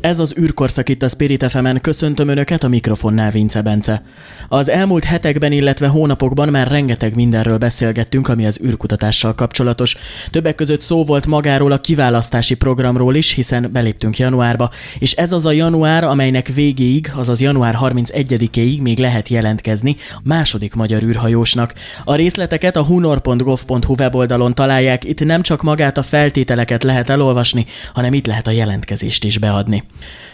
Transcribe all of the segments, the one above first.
Ez az űrkorszak itt a Spirit fm köszöntöm Önöket, a mikrofonnál Vince Bence. Az elmúlt hetekben, illetve hónapokban már rengeteg mindenről beszélgettünk, ami az űrkutatással kapcsolatos. Többek között szó volt magáról a kiválasztási programról is, hiszen beléptünk januárba, és ez az a január, amelynek végéig, azaz január 31-ig még lehet jelentkezni második magyar űrhajósnak. A részleteket a hunor.gov.hu weboldalon találják, itt nem csak magát a feltételeket lehet elolvasni, hanem itt lehet a jelentkezést is beadni.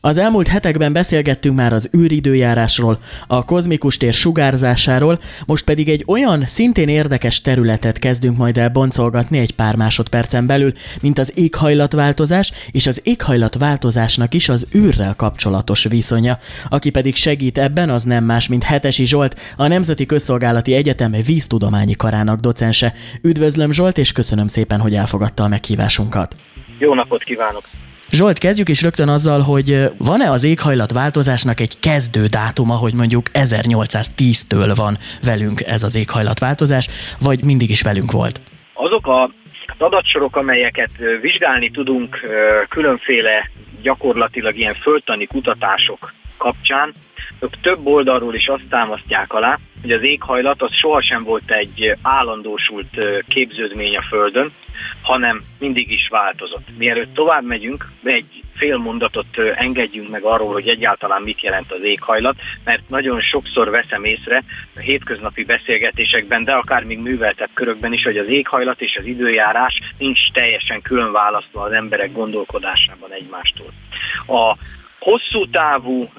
Az elmúlt hetekben beszélgettünk már az űridőjárásról, a kozmikus tér sugárzásáról, most pedig egy olyan szintén érdekes területet kezdünk majd el boncolgatni egy pár másodpercen belül, mint az éghajlatváltozás, és az éghajlatváltozásnak is az űrrel kapcsolatos viszonya. Aki pedig segít ebben, az nem más, mint Hetesi Zsolt, a Nemzeti Közszolgálati Egyetem víztudományi karának docense. Üdvözlöm Zsolt, és köszönöm szépen, hogy elfogadta a meghívásunkat. Jó napot kívánok! Zsolt, kezdjük is rögtön azzal, hogy van-e az éghajlatváltozásnak egy kezdő dátuma, hogy mondjuk 1810-től van velünk ez az éghajlatváltozás, vagy mindig is velünk volt? Azok a adatsorok, amelyeket vizsgálni tudunk különféle gyakorlatilag ilyen földtani kutatások kapcsán, ők több oldalról is azt támasztják alá, hogy az éghajlat az sohasem volt egy állandósult képződmény a Földön, hanem mindig is változott. Mielőtt tovább megyünk, egy fél mondatot engedjünk meg arról, hogy egyáltalán mit jelent az éghajlat, mert nagyon sokszor veszem észre a hétköznapi beszélgetésekben, de akár még műveltebb körökben is, hogy az éghajlat és az időjárás nincs teljesen külön választva az emberek gondolkodásában egymástól. A hosszú távú,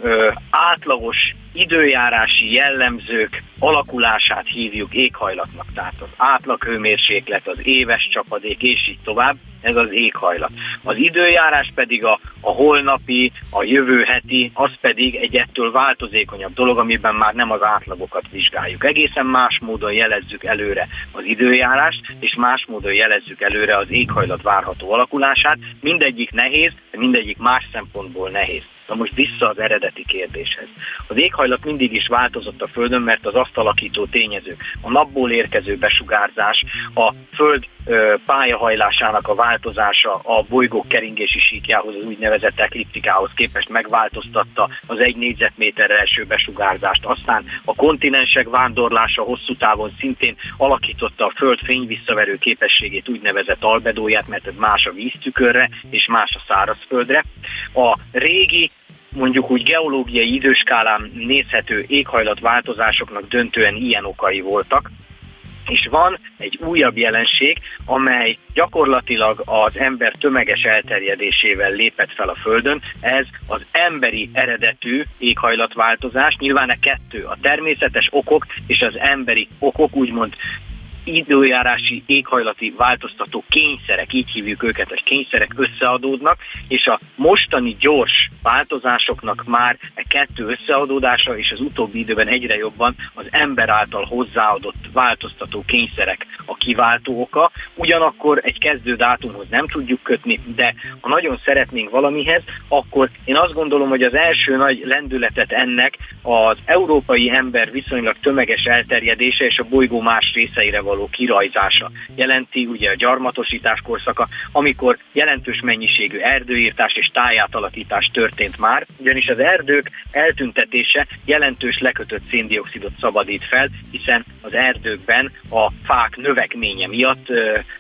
átlagos időjárási jellemzők alakulását hívjuk éghajlatnak. Tehát az átlaghőmérséklet, az éves csapadék és így tovább, ez az éghajlat. Az időjárás pedig a, a holnapi, a jövő heti, az pedig egy ettől változékonyabb dolog, amiben már nem az átlagokat vizsgáljuk. Egészen más módon jelezzük előre az időjárást, és más módon jelezzük előre az éghajlat várható alakulását. Mindegyik nehéz, mindegyik más szempontból nehéz. Na most vissza az eredeti kérdéshez. Az éghajlat mindig is változott a Földön, mert az azt alakító tényezők, a napból érkező besugárzás, a Föld pályahajlásának a változása a bolygók keringési síkjához, az úgynevezett ekliptikához képest megváltoztatta az egy négyzetméterre első besugárzást. Aztán a kontinensek vándorlása hosszú távon szintén alakította a Föld fényvisszaverő képességét, úgynevezett albedóját, mert ez más a víztükörre és más a szárazföldre. A régi mondjuk úgy geológiai időskálán nézhető éghajlatváltozásoknak döntően ilyen okai voltak, és van egy újabb jelenség, amely gyakorlatilag az ember tömeges elterjedésével lépett fel a Földön. Ez az emberi eredetű éghajlatváltozás. Nyilván a kettő, a természetes okok és az emberi okok úgymond időjárási éghajlati változtató kényszerek, így hívjuk őket, hogy kényszerek összeadódnak, és a mostani gyors változásoknak már a e kettő összeadódása, és az utóbbi időben egyre jobban az ember által hozzáadott változtató kényszerek a kiváltó oka. Ugyanakkor egy kezdő dátumhoz nem tudjuk kötni, de ha nagyon szeretnénk valamihez, akkor én azt gondolom, hogy az első nagy lendületet ennek az európai ember viszonylag tömeges elterjedése és a bolygó más részeire való való kirajzása jelenti, ugye a gyarmatosítás korszaka, amikor jelentős mennyiségű erdőírtás és tájátalakítás történt már, ugyanis az erdők eltüntetése jelentős lekötött széndiokszidot szabadít fel, hiszen az erdőkben a fák növekménye miatt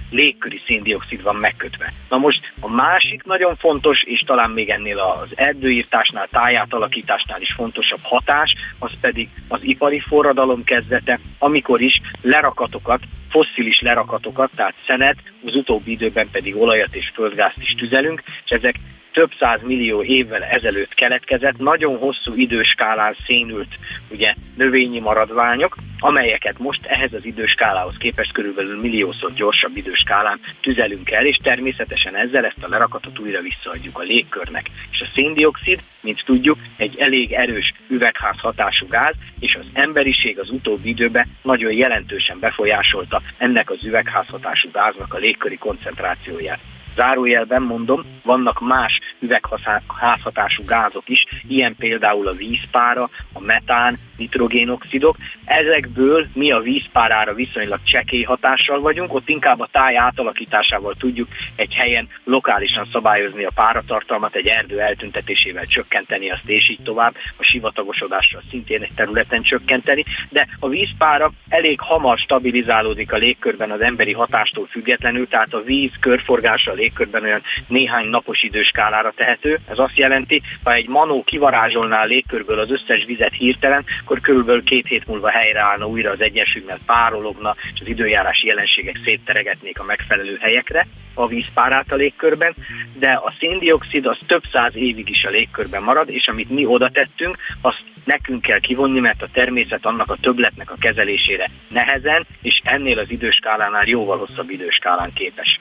légköri széndiokszid van megkötve. Na most a másik nagyon fontos, és talán még ennél az erdőírtásnál, tájátalakításnál is fontosabb hatás, az pedig az ipari forradalom kezdete, amikor is lerakatokat fosszilis lerakatokat, tehát szenet, az utóbbi időben pedig olajat és földgázt is tüzelünk, és ezek több száz millió évvel ezelőtt keletkezett, nagyon hosszú időskálán szénült ugye, növényi maradványok, amelyeket most ehhez az időskálához képest körülbelül milliószor gyorsabb időskálán tüzelünk el, és természetesen ezzel ezt a lerakatot újra visszaadjuk a légkörnek. És a széndiokszid, mint tudjuk, egy elég erős üvegház hatású gáz, és az emberiség az utóbbi időben nagyon jelentősen befolyásolta ennek az üvegházhatású gáznak a légköri koncentrációját. Zárójelben mondom, vannak más üvegházhatású gázok is, ilyen például a vízpára, a metán, nitrogénoxidok. Ezekből mi a vízpárára viszonylag csekély hatással vagyunk, ott inkább a táj átalakításával tudjuk egy helyen lokálisan szabályozni a páratartalmat, egy erdő eltüntetésével csökkenteni azt, és így tovább, a sivatagosodással szintén egy területen csökkenteni, de a vízpára elég hamar stabilizálódik a légkörben az emberi hatástól függetlenül, tehát a víz körforgása a légkörben olyan néhány napos időskálára tehető. Ez azt jelenti, ha egy manó kivarázsolná a légkörből az összes vizet hirtelen, akkor körülbelül két hét múlva helyreállna újra az egyensúly, mert párologna, és az időjárási jelenségek szétteregetnék a megfelelő helyekre a vízpárát a légkörben, de a széndiokszid az több száz évig is a légkörben marad, és amit mi oda tettünk, azt nekünk kell kivonni, mert a természet annak a többletnek a kezelésére nehezen, és ennél az időskálánál jóval hosszabb időskálán képes.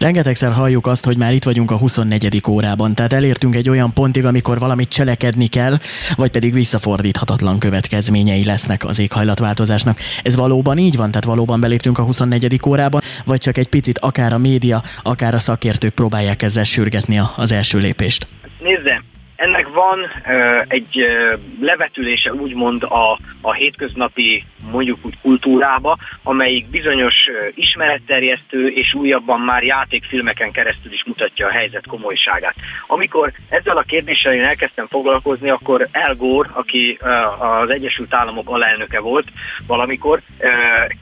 Rengetegszer halljuk azt, hogy már itt vagyunk a 24. órában, tehát elértünk egy olyan pontig, amikor valamit cselekedni kell, vagy pedig visszafordíthatatlan következményei lesznek az éghajlatváltozásnak. Ez valóban így van? Tehát valóban beléptünk a 24. órában, vagy csak egy picit akár a média, akár a szakértők próbálják ezzel sürgetni az első lépést? Nézze, ennek van uh, egy uh, levetülése úgymond a, a hétköznapi mondjuk úgy kultúrába, amelyik bizonyos uh, ismeretterjesztő és újabban már játékfilmeken keresztül is mutatja a helyzet komolyságát. Amikor ezzel a kérdéssel én elkezdtem foglalkozni, akkor El Gore, aki uh, az Egyesült Államok alelnöke volt valamikor, uh,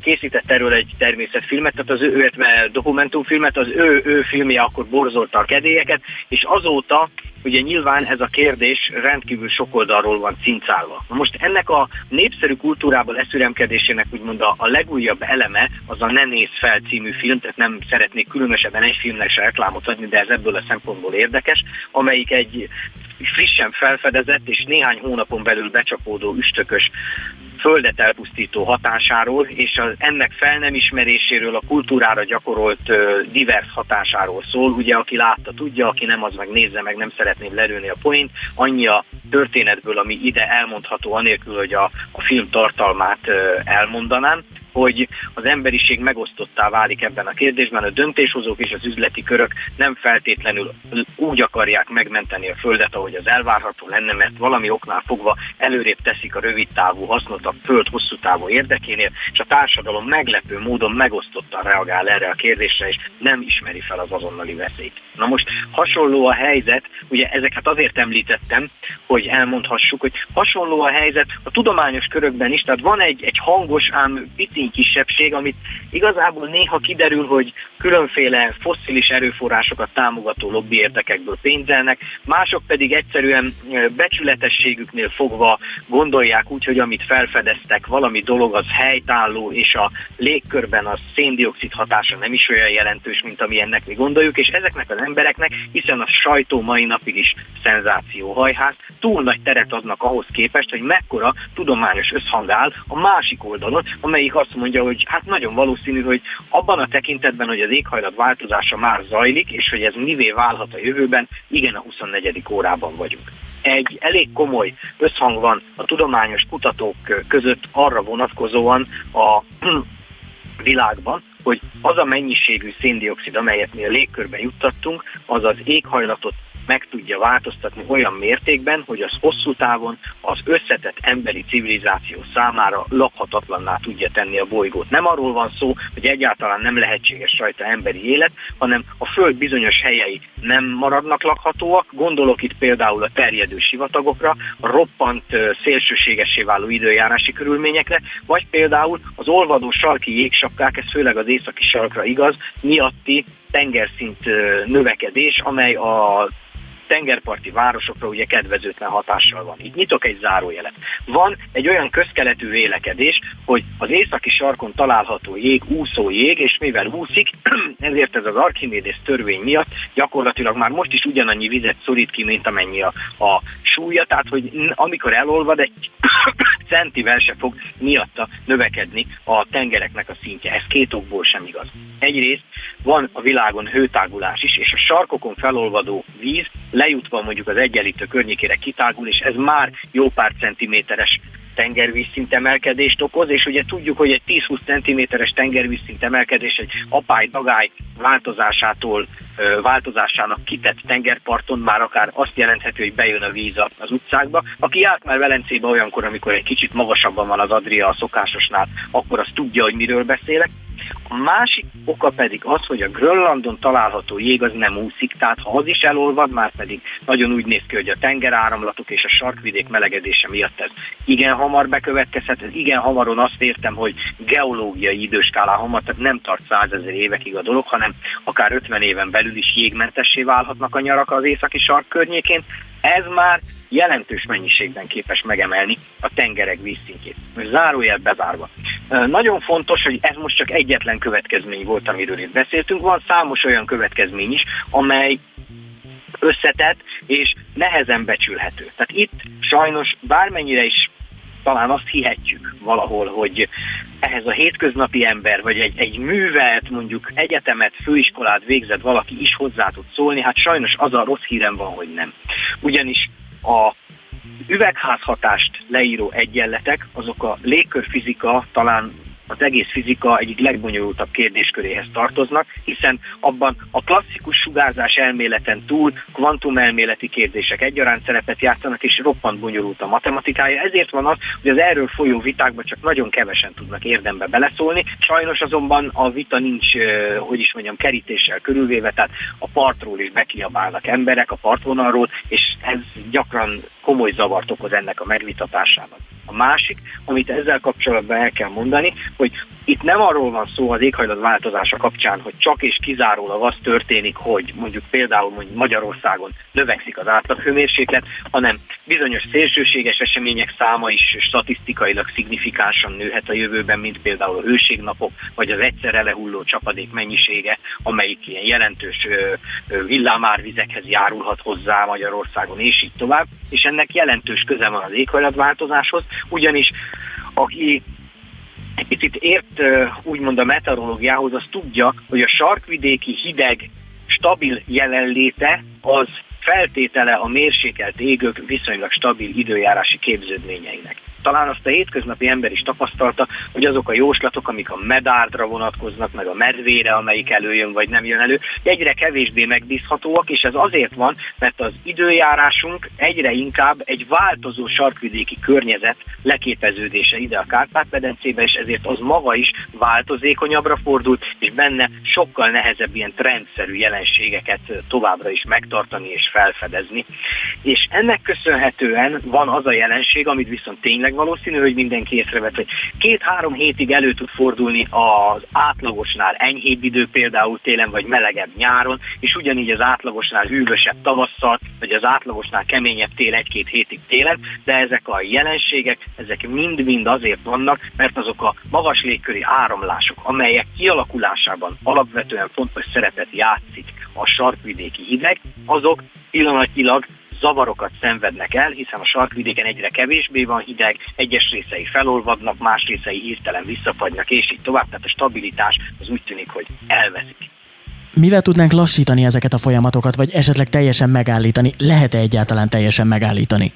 készített erről egy természetfilmet, tehát az ő, illetve dokumentumfilmet, az ő, ő filmje akkor borzolta a kedélyeket, és azóta ugye nyilván ez a kérdés rendkívül sok oldalról van cincálva. Most ennek a népszerű kultúrában leszüremkedésének úgymond a, a legújabb eleme az a Ne néz fel című film, tehát nem szeretnék különösebben egy filmnek se reklámot adni, de ez ebből a szempontból érdekes, amelyik egy frissen felfedezett és néhány hónapon belül becsapódó üstökös földet elpusztító hatásáról, és az ennek fel nem ismeréséről, a kultúrára gyakorolt divers hatásáról szól. Ugye, aki látta, tudja, aki nem, az meg nézze meg, nem szeretném lerőni a point. Annyi a történetből, ami ide elmondható, anélkül, hogy a, a film tartalmát elmondanám hogy az emberiség megosztottá válik ebben a kérdésben, a döntéshozók és az üzleti körök nem feltétlenül úgy akarják megmenteni a Földet, ahogy az elvárható lenne, mert valami oknál fogva előrébb teszik a rövid távú hasznot a Föld hosszú távú érdekénél, és a társadalom meglepő módon megosztottan reagál erre a kérdésre, és nem ismeri fel az azonnali veszélyt. Na most hasonló a helyzet, ugye ezeket azért említettem, hogy elmondhassuk, hogy hasonló a helyzet a tudományos körökben is, tehát van egy, egy hangos, ám pici kisebbség, amit igazából néha kiderül, hogy különféle fosszilis erőforrásokat támogató lobby érdekekből pénzelnek, mások pedig egyszerűen becsületességüknél fogva gondolják úgy, hogy amit felfedeztek, valami dolog az helytálló, és a légkörben a széndiokszid hatása nem is olyan jelentős, mint ami ennek mi gondoljuk, és ezeknek az embereknek, hiszen a sajtó mai napig is szenzációhajház, túl nagy teret adnak ahhoz képest, hogy mekkora tudományos összhang áll a másik oldalon, amelyik azt mondja, hogy hát nagyon valószínű, hogy abban a tekintetben, hogy az éghajlat változása már zajlik, és hogy ez mivé válhat a jövőben, igen, a 24. órában vagyunk egy elég komoly összhang van a tudományos kutatók között arra vonatkozóan a világban, hogy az a mennyiségű széndiokszid, amelyet mi a légkörbe juttattunk, az az éghajlatot meg tudja változtatni olyan mértékben, hogy az hosszú távon az összetett emberi civilizáció számára lakhatatlanná tudja tenni a bolygót. Nem arról van szó, hogy egyáltalán nem lehetséges rajta emberi élet, hanem a Föld bizonyos helyei nem maradnak lakhatóak. Gondolok itt például a terjedő sivatagokra, a roppant szélsőségesé váló időjárási körülményekre, vagy például az olvadó sarki jégsapkák, ez főleg az északi sarkra igaz, miatti tengerszint növekedés, amely a tengerparti városokra ugye kedvezőtlen hatással van. Itt nyitok egy zárójelet. Van egy olyan közkeletű vélekedés, hogy az északi sarkon található jég úszó jég, és mivel úszik, ezért ez az Archimedes törvény miatt gyakorlatilag már most is ugyanannyi vizet szorít ki, mint amennyi a, a súlya, tehát hogy amikor elolvad, egy centivel se fog miatta növekedni a tengereknek a szintje. Ez két okból sem igaz. Egyrészt van a világon hőtágulás is, és a sarkokon felolvadó víz lejutva mondjuk az egyenlítő környékére kitágul, és ez már jó pár centiméteres tengervízszint emelkedést okoz, és ugye tudjuk, hogy egy 10-20 cm-es tengervízszint emelkedés egy apály-dagály változásától, változásának kitett tengerparton már akár azt jelentheti, hogy bejön a víz az utcákba. Aki járt már Velencébe olyankor, amikor egy kicsit magasabban van az Adria a szokásosnál, akkor azt tudja, hogy miről beszélek. A másik oka pedig az, hogy a Grönlandon található jég az nem úszik, tehát ha az is elolvad, már pedig nagyon úgy néz ki, hogy a tengeráramlatok és a sarkvidék melegedése miatt ez igen hamar bekövetkezhet, ez igen hamaron azt értem, hogy geológiai időskálán hamar, tehát nem tart százezer évekig a dolog, hanem akár 50 éven belül is jégmentessé válhatnak a nyarak az északi sark környékén. Ez már jelentős mennyiségben képes megemelni a tengerek vízszintjét. Zárójel bezárva. Nagyon fontos, hogy ez most csak egyetlen következmény volt, amiről itt beszéltünk. Van számos olyan következmény is, amely összetett és nehezen becsülhető. Tehát itt sajnos bármennyire is talán azt hihetjük valahol, hogy ehhez a hétköznapi ember, vagy egy, egy művelt, mondjuk egyetemet, főiskolát végzett valaki is hozzá tud szólni, hát sajnos az a rossz hírem van, hogy nem. Ugyanis a üvegházhatást leíró egyenletek, azok a légkörfizika talán az egész fizika egyik legbonyolultabb kérdésköréhez tartoznak, hiszen abban a klasszikus sugárzás elméleten túl kvantumelméleti kérdések egyaránt szerepet játszanak, és roppant bonyolult a matematikája. Ezért van az, hogy az erről folyó vitákban csak nagyon kevesen tudnak érdembe beleszólni. Sajnos azonban a vita nincs, hogy is mondjam, kerítéssel körülvéve, tehát a partról is bekiabálnak emberek, a partvonalról, és ez gyakran komoly zavart okoz ennek a megvitatásában. A másik, amit ezzel kapcsolatban el kell mondani, hogy itt nem arról van szó az éghajlatváltozása kapcsán, hogy csak és kizárólag az történik, hogy mondjuk például mondjuk Magyarországon növekszik az átlaghőmérséklet, hanem bizonyos szélsőséges események száma is statisztikailag szignifikánsan nőhet a jövőben, mint például a hőségnapok, vagy az egyszerre lehulló csapadék mennyisége, amelyik ilyen jelentős villámárvizekhez járulhat hozzá Magyarországon, és így tovább. És ennek jelentős köze van az éghajlatváltozáshoz, ugyanis aki egy picit ért úgymond a meteorológiához, az tudja, hogy a sarkvidéki hideg stabil jelenléte az feltétele a mérsékelt égők viszonylag stabil időjárási képződményeinek talán azt a hétköznapi ember is tapasztalta, hogy azok a jóslatok, amik a medárdra vonatkoznak, meg a medvére, amelyik előjön vagy nem jön elő, egyre kevésbé megbízhatóak, és ez azért van, mert az időjárásunk egyre inkább egy változó sarkvidéki környezet leképeződése ide a Kárpát-medencébe, és ezért az maga is változékonyabbra fordult, és benne sokkal nehezebb ilyen trendszerű jelenségeket továbbra is megtartani és felfedezni. És ennek köszönhetően van az a jelenség, amit viszont tényleg valószínű, hogy mindenki észrevett, hogy két-három hétig elő tud fordulni az átlagosnál enyhébb idő, például télen vagy melegebb nyáron, és ugyanígy az átlagosnál hűvösebb tavasszal, vagy az átlagosnál keményebb tél egy-két hétig télen, de ezek a jelenségek, ezek mind-mind azért vannak, mert azok a magas légköri áramlások, amelyek kialakulásában alapvetően fontos szerepet játszik a sarkvidéki hideg, azok pillanatilag zavarokat szenvednek el, hiszen a sarkvidéken egyre kevésbé van hideg, egyes részei felolvadnak, más részei hirtelen visszafagynak, és így tovább, tehát a stabilitás az úgy tűnik, hogy elveszik. Mivel tudnánk lassítani ezeket a folyamatokat, vagy esetleg teljesen megállítani? Lehet-e egyáltalán teljesen megállítani?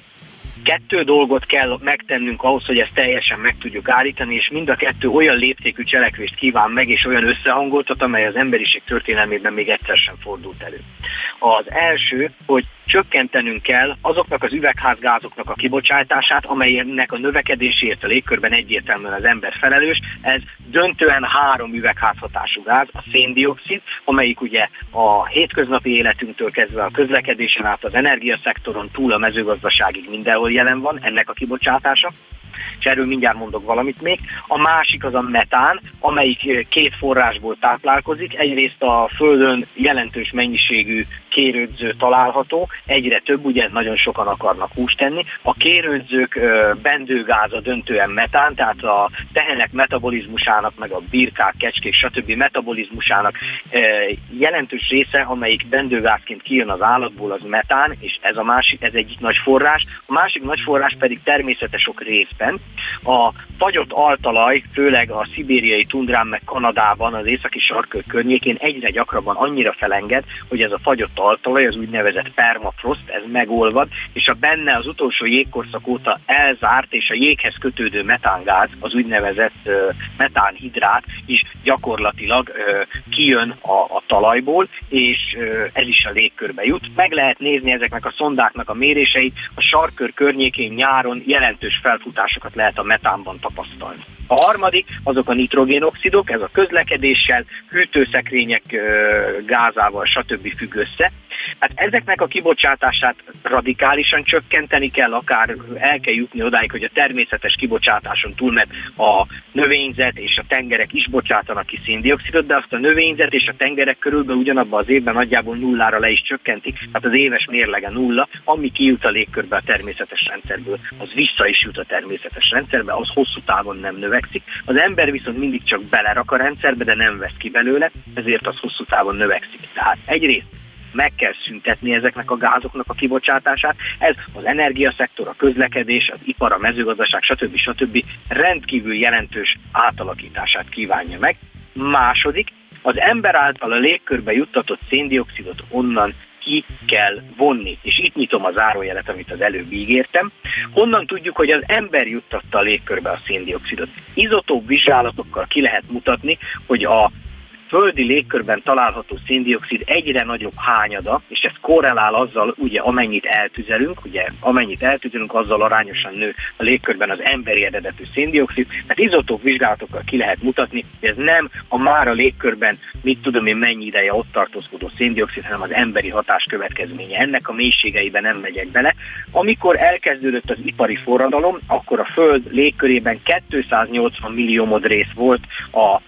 kettő dolgot kell megtennünk ahhoz, hogy ezt teljesen meg tudjuk állítani, és mind a kettő olyan léptékű cselekvést kíván meg, és olyan összehangoltat, amely az emberiség történelmében még egyszer sem fordult elő. Az első, hogy csökkentenünk kell azoknak az üvegházgázoknak a kibocsátását, amelynek a növekedéséért a légkörben egyértelműen az ember felelős. Ez döntően három üvegházhatású gáz, a széndiokszid, amelyik ugye a hétköznapi életünktől kezdve a közlekedésen át az energiaszektoron túl a mezőgazdaságig mindenhol jelen van, ennek a kibocsátása és erről mindjárt mondok valamit még. A másik az a metán, amelyik két forrásból táplálkozik. Egyrészt a Földön jelentős mennyiségű kérődző található, egyre több, ugye nagyon sokan akarnak húst tenni. A kérődzők bendőgáza döntően metán, tehát a tehenek metabolizmusának, meg a birkák, kecskék, stb. metabolizmusának jelentős része, amelyik bendőgázként kijön az állatból, az metán, és ez a másik, ez egyik nagy forrás. A másik nagy forrás pedig természetes ok részben. A fagyott altalaj, főleg a szibériai tundrán meg Kanadában, az északi sarkök környékén egyre gyakrabban annyira felenged, hogy ez a fagyott taltalaj, az úgynevezett permafrost, ez megolvad, és a benne az utolsó jégkorszak óta elzárt, és a jéghez kötődő metángáz, az úgynevezett metánhidrát is gyakorlatilag kijön a, a talajból, és ez is a légkörbe jut. Meg lehet nézni ezeknek a szondáknak a méréseit, a sarkör környékén nyáron jelentős felfutásokat lehet a metánban tapasztalni. A harmadik azok a nitrogénoxidok, ez a közlekedéssel, hűtőszekrények gázával, stb. függ össze. Hát ezeknek a kibocsátását radikálisan csökkenteni kell, akár el kell jutni odáig, hogy a természetes kibocsátáson túl, mert a növényzet és a tengerek is bocsátanak ki széndiokszidot, de azt a növényzet és a tengerek körülbelül ugyanabban az évben nagyjából nullára le is csökkentik, tehát az éves mérlege nulla, ami kijut a légkörbe a természetes rendszerből, az vissza is jut a természetes rendszerbe, az hosszú távon nem növekszik. Az ember viszont mindig csak belerak a rendszerbe, de nem vesz ki belőle, ezért az hosszú távon növekszik. Tehát egyrészt meg kell szüntetni ezeknek a gázoknak a kibocsátását. Ez az energiaszektor, a közlekedés, az ipar, a mezőgazdaság, stb. stb. rendkívül jelentős átalakítását kívánja meg. Második, az ember által a légkörbe juttatott széndiokszidot onnan ki kell vonni. És itt nyitom a zárójelet, amit az előbb ígértem. Honnan tudjuk, hogy az ember juttatta a légkörbe a széndiokszidot? Izotóp vizsgálatokkal ki lehet mutatni, hogy a földi légkörben található széndiokszid egyre nagyobb hányada, és ez korrelál azzal, ugye amennyit eltüzelünk, ugye amennyit eltüzelünk, azzal arányosan nő a légkörben az emberi eredetű széndiokszid. Tehát izotóp vizsgálatokkal ki lehet mutatni, hogy ez nem a már a légkörben, mit tudom én mennyi ideje ott tartózkodó széndiokszid, hanem az emberi hatás következménye. Ennek a mélységeiben nem megyek bele. Amikor elkezdődött az ipari forradalom, akkor a Föld légkörében 280 millió modrész volt a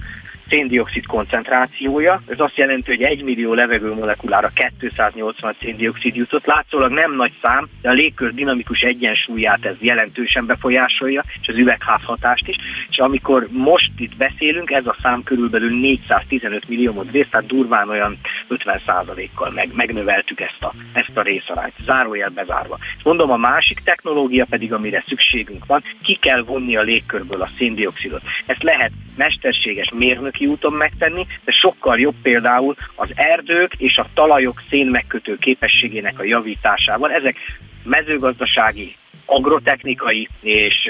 széndiokszid koncentrációja. Ez azt jelenti, hogy 1 millió levegő molekulára 280 széndiokszid jutott. Látszólag nem nagy szám, de a légkör dinamikus egyensúlyát ez jelentősen befolyásolja, és az üvegházhatást is. És amikor most itt beszélünk, ez a szám körülbelül 415 millió részt, tehát durván olyan 50%-kal meg, megnöveltük ezt a, ezt a részarányt. Zárójel bezárva. Mondom, a másik technológia pedig, amire szükségünk van, ki kell vonni a légkörből a széndiokszidot. Ezt lehet mesterséges mérnöki úton megtenni, de sokkal jobb például az erdők és a talajok szénmegkötő képességének a javításával. Ezek mezőgazdasági agrotechnikai és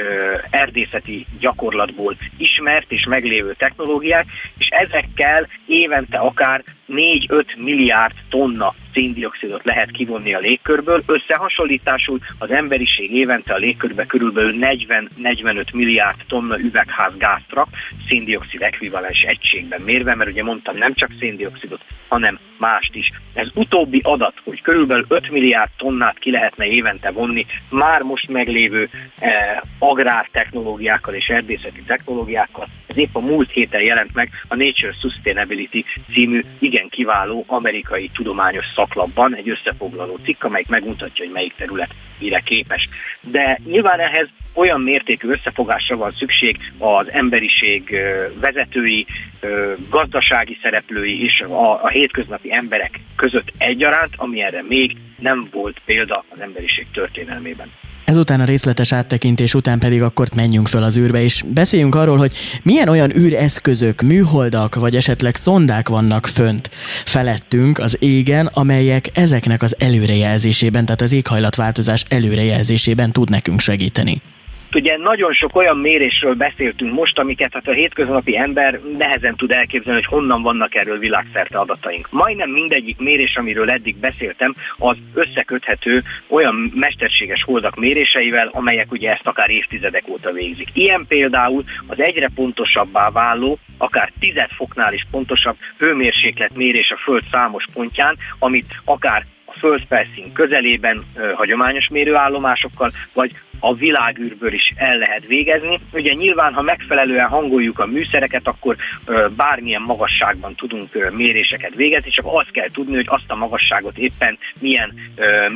erdészeti gyakorlatból ismert és meglévő technológiák, és ezekkel évente akár 4-5 milliárd tonna széndiokszidot lehet kivonni a légkörből. Összehasonlításul az emberiség évente a légkörbe körülbelül 40-45 milliárd tonna üvegházgázt rak, széndiokszid ekvivalens egységben mérve, mert ugye mondtam nem csak széndiokszidot, hanem mást is. Ez utóbbi adat, hogy körülbelül 5 milliárd tonnát ki lehetne évente vonni már most meglévő eh, agrártechnológiákkal és erdészeti technológiákkal, ez épp a múlt héten jelent meg a Nature Sustainability című igen kiváló amerikai tudományos szaklapban egy összefoglaló cikk, amelyik megmutatja, hogy melyik terület mire képes. De nyilván ehhez olyan mértékű összefogásra van szükség az emberiség vezetői, gazdasági szereplői és a, a hétköznapi emberek között egyaránt, ami erre még nem volt példa az emberiség történelmében. Ezután a részletes áttekintés után pedig akkor menjünk föl az űrbe, és beszéljünk arról, hogy milyen olyan űreszközök, műholdak vagy esetleg szondák vannak fönt felettünk az égen, amelyek ezeknek az előrejelzésében, tehát az éghajlatváltozás előrejelzésében tud nekünk segíteni. Ugye nagyon sok olyan mérésről beszéltünk most, amiket hát a hétköznapi ember nehezen tud elképzelni, hogy honnan vannak erről világszerte adataink. Majdnem mindegyik mérés, amiről eddig beszéltem, az összeköthető olyan mesterséges holdak méréseivel, amelyek ugye ezt akár évtizedek óta végzik. Ilyen például az egyre pontosabbá váló, akár 10 foknál is pontosabb hőmérséklet mérés a Föld számos pontján, amit akár földfelszín közelében hagyományos mérőállomásokkal, vagy a világűrből is el lehet végezni. Ugye nyilván, ha megfelelően hangoljuk a műszereket, akkor bármilyen magasságban tudunk méréseket végezni, csak azt kell tudni, hogy azt a magasságot éppen milyen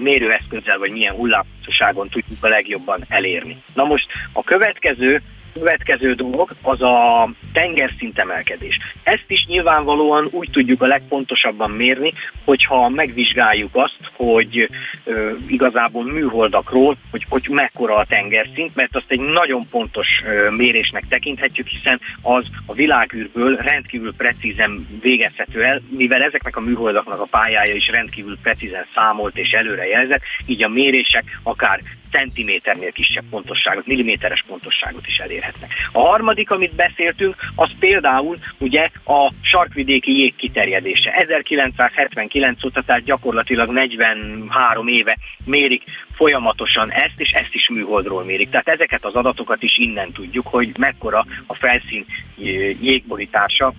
mérőeszközzel vagy milyen hullámhosszúságon tudjuk a legjobban elérni. Na most a következő Következő dolog az a tengerszint emelkedés. Ezt is nyilvánvalóan úgy tudjuk a legpontosabban mérni, hogyha megvizsgáljuk azt, hogy ö, igazából műholdakról, hogy, hogy mekkora a tengerszint, mert azt egy nagyon pontos ö, mérésnek tekinthetjük, hiszen az a világűrből rendkívül precízen végezhető el, mivel ezeknek a műholdaknak a pályája is rendkívül precízen számolt és előrejelzett, így a mérések akár centiméternél kisebb pontosságot, milliméteres pontosságot is elérhetnek. A harmadik, amit beszéltünk, az például ugye a sarkvidéki jég kiterjedése. 1979 óta, tehát gyakorlatilag 43 éve mérik folyamatosan ezt, és ezt is műholdról mérik. Tehát ezeket az adatokat is innen tudjuk, hogy mekkora a felszín jégborítása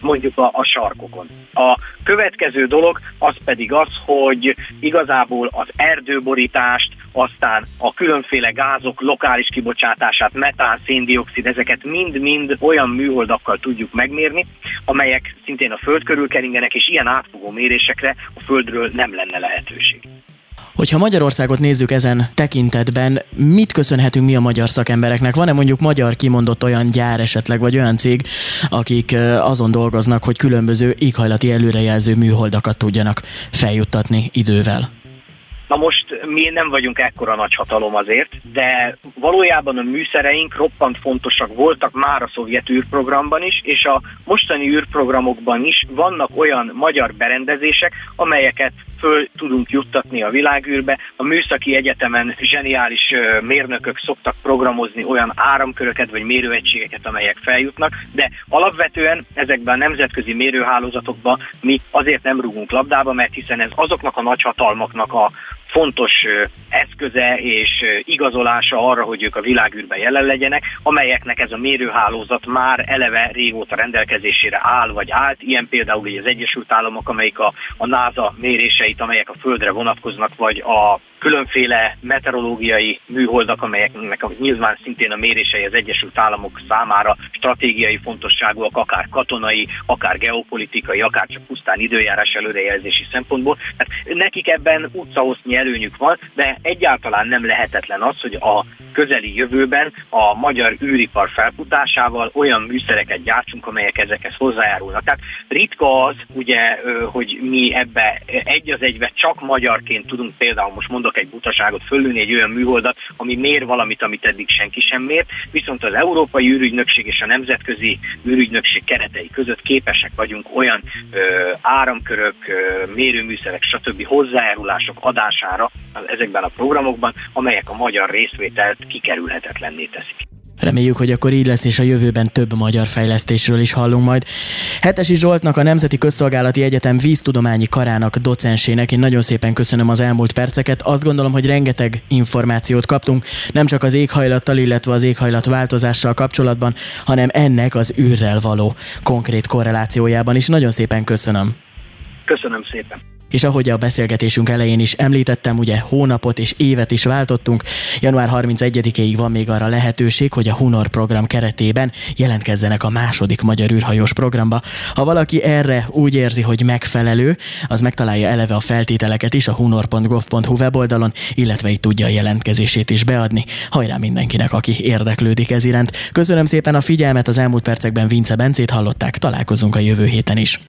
mondjuk a, a sarkokon. A következő dolog az pedig az, hogy igazából az erdőborítást, aztán a különféle gázok lokális kibocsátását, metán, széndiokszid, ezeket mind-mind olyan műholdakkal tudjuk megmérni, amelyek szintén a Föld körül keringenek, és ilyen átfogó mérésekre a Földről nem lenne lehetőség. Hogyha Magyarországot nézzük ezen tekintetben, mit köszönhetünk mi a magyar szakembereknek? Van-e mondjuk magyar kimondott olyan gyár esetleg, vagy olyan cég, akik azon dolgoznak, hogy különböző éghajlati előrejelző műholdakat tudjanak feljuttatni idővel? Na most mi nem vagyunk ekkora nagy hatalom azért, de valójában a műszereink roppant fontosak voltak már a szovjet űrprogramban is, és a mostani űrprogramokban is vannak olyan magyar berendezések, amelyeket föl tudunk juttatni a világűrbe. A műszaki egyetemen zseniális mérnökök szoktak programozni olyan áramköröket vagy mérőegységeket, amelyek feljutnak, de alapvetően ezekben a nemzetközi mérőhálózatokban mi azért nem rugunk labdába, mert hiszen ez azoknak a nagyhatalmaknak a fontos eszköze és igazolása arra, hogy ők a világűrben jelen legyenek, amelyeknek ez a mérőhálózat már eleve régóta rendelkezésére áll vagy állt, ilyen például az Egyesült Államok, amelyik a, a NASA méréseit, amelyek a Földre vonatkoznak, vagy a különféle meteorológiai műholdak, amelyeknek a, nyilván szintén a mérései az Egyesült Államok számára stratégiai fontosságúak, akár katonai, akár geopolitikai, akár csak pusztán időjárás előrejelzési szempontból. Tehát nekik ebben utcahossznyi előnyük van, de egyáltalán nem lehetetlen az, hogy a közeli jövőben a magyar űripar felfutásával olyan műszereket gyártsunk, amelyek ezekhez hozzájárulnak. Tehát ritka az, ugye, hogy mi ebbe egy az egybe csak magyarként tudunk például most mondok egy butaságot fölülni egy olyan műholdat, ami mér valamit, amit eddig senki sem mért, viszont az Európai űrügynökség és a Nemzetközi űrügynökség keretei között képesek vagyunk olyan ö, áramkörök, ö, mérőműszerek, stb. hozzájárulások adására ezekben a programokban, amelyek a magyar részvételt kikerülhetetlenné teszik. Reméljük, hogy akkor így lesz, és a jövőben több magyar fejlesztésről is hallunk majd. Hetesi Zsoltnak, a Nemzeti Közszolgálati Egyetem víztudományi karának docensének én nagyon szépen köszönöm az elmúlt perceket. Azt gondolom, hogy rengeteg információt kaptunk, nem csak az éghajlattal, illetve az éghajlat változással kapcsolatban, hanem ennek az űrrel való konkrét korrelációjában is. Nagyon szépen köszönöm. Köszönöm szépen és ahogy a beszélgetésünk elején is említettem, ugye hónapot és évet is váltottunk. Január 31-ig van még arra lehetőség, hogy a Hunor program keretében jelentkezzenek a második magyar űrhajós programba. Ha valaki erre úgy érzi, hogy megfelelő, az megtalálja eleve a feltételeket is a hunor.gov.hu weboldalon, illetve itt tudja a jelentkezését is beadni. Hajrá mindenkinek, aki érdeklődik ez iránt. Köszönöm szépen a figyelmet, az elmúlt percekben Vince Bencét hallották, találkozunk a jövő héten is.